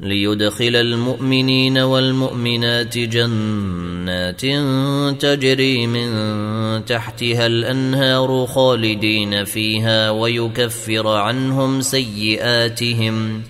ليدخل المؤمنين والمؤمنات جنات تجري من تحتها الأنهار خالدين فيها ويكفر عنهم سيئاتهم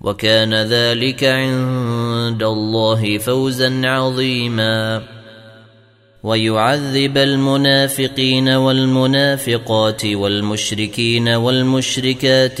وكان ذلك عند الله فوزا عظيما. ويعذب المنافقين والمنافقات والمشركين والمشركات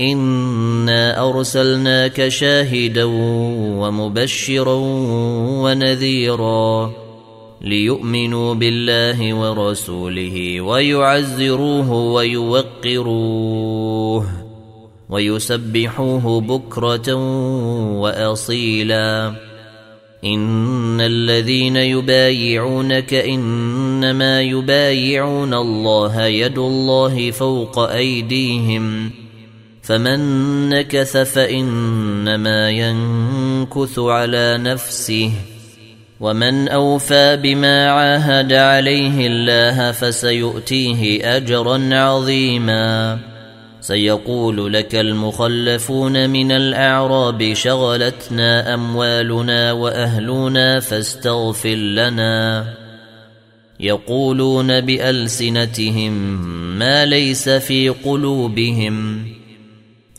انا ارسلناك شاهدا ومبشرا ونذيرا ليؤمنوا بالله ورسوله ويعزروه ويوقروه ويسبحوه بكره واصيلا ان الذين يبايعونك انما يبايعون الله يد الله فوق ايديهم فمن نكث فإنما ينكث على نفسه ومن أوفى بما عاهد عليه الله فسيؤتيه أجرا عظيما. سيقول لك المخلفون من الأعراب شغلتنا أموالنا وأهلنا فاستغفر لنا. يقولون بألسنتهم ما ليس في قلوبهم.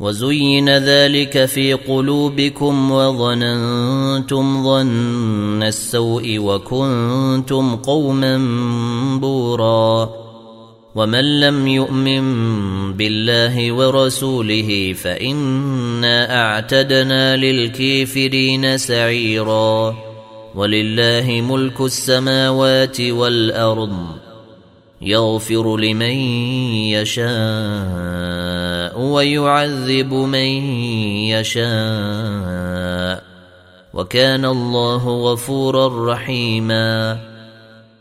وزين ذلك في قلوبكم وظننتم ظن السوء وكنتم قوما بورا ومن لم يؤمن بالله ورسوله فإنا أعتدنا للكافرين سعيرا ولله ملك السماوات والأرض يغفر لمن يشاء ويعذب من يشاء وكان الله غفورا رحيما.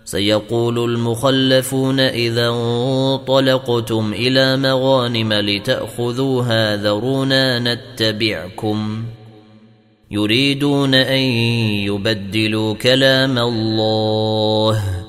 سيقول المخلفون إذا انطلقتم إلى مغانم لتأخذوها ذرونا نتبعكم. يريدون أن يبدلوا كلام الله.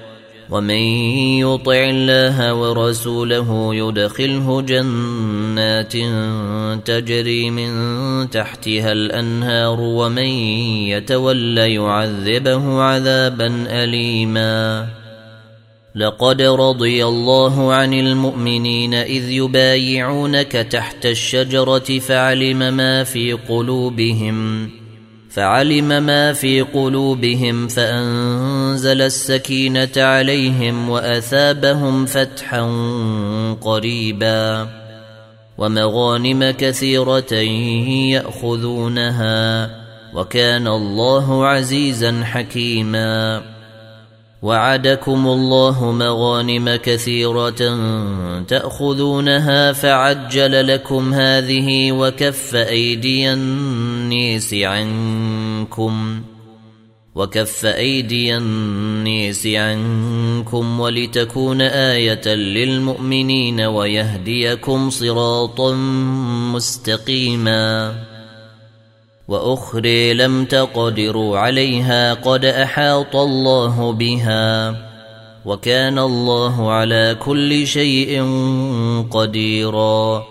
ومن يطع الله ورسوله يدخله جنات تجري من تحتها الأنهار ومن يتول يعذبه عذابا اليما. لقد رضي الله عن المؤمنين إذ يبايعونك تحت الشجرة فعلم ما في قلوبهم. فعلم ما في قلوبهم فأنزل السكينة عليهم وأثابهم فتحا قريبا ومغانم كثيرة يأخذونها وكان الله عزيزا حكيما وعدكم الله مغانم كثيرة تأخذونها فعجل لكم هذه وكف أيدي النيس عنكم وكف أيدي النيس عنكم ولتكون آية للمؤمنين ويهديكم صراطا مستقيماً واخري لم تقدروا عليها قد أحاط الله بها وكان الله على كل شيء قديرا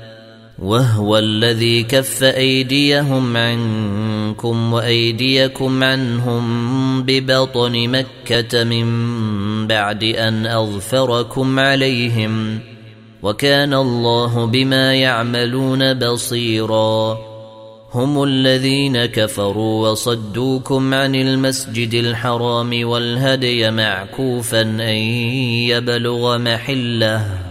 وهو الذي كف أيديهم عنكم وأيديكم عنهم ببطن مكة من بعد أن أظفركم عليهم وكان الله بما يعملون بصيراً. هم الذين كفروا وصدوكم عن المسجد الحرام والهدي معكوفا أن يبلغ محله.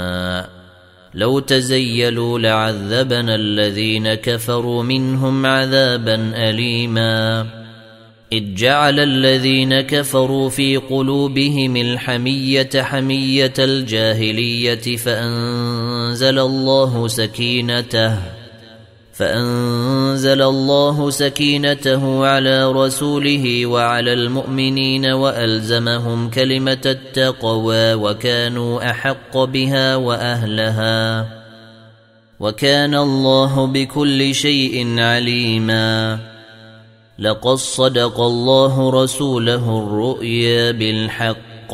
لو تزيلوا لعذبنا الذين كفروا منهم عذابا اليما. إذ جعل الذين كفروا في قلوبهم الحمية حمية الجاهلية فأنزل الله سكينته. فأنزل الله سكينته على رسوله وعلى المؤمنين وألزمهم كلمة التقوى وكانوا أحق بها وأهلها وكان الله بكل شيء عليماً لقد صدق الله رسوله الرؤيا بالحق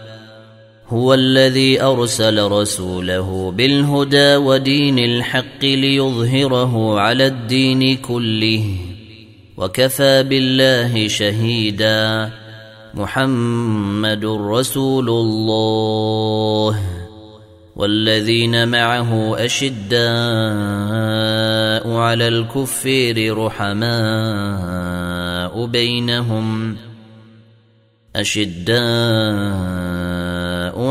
هو الذي أرسل رسوله بالهدى ودين الحق ليظهره على الدين كله وكفى بالله شهيدا. محمد رسول الله والذين معه أشداء على الكفير رحماء بينهم أشداء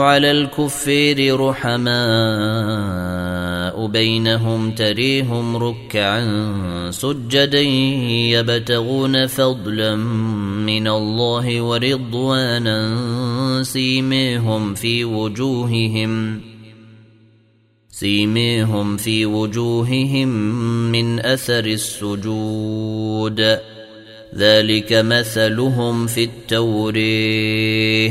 على الكفير رحماء بينهم تريهم ركعا سجدا يبتغون فضلا من الله ورضوانا سيميهم في وجوههم سيميهم في وجوههم من أثر السجود ذلك مثلهم في التوريه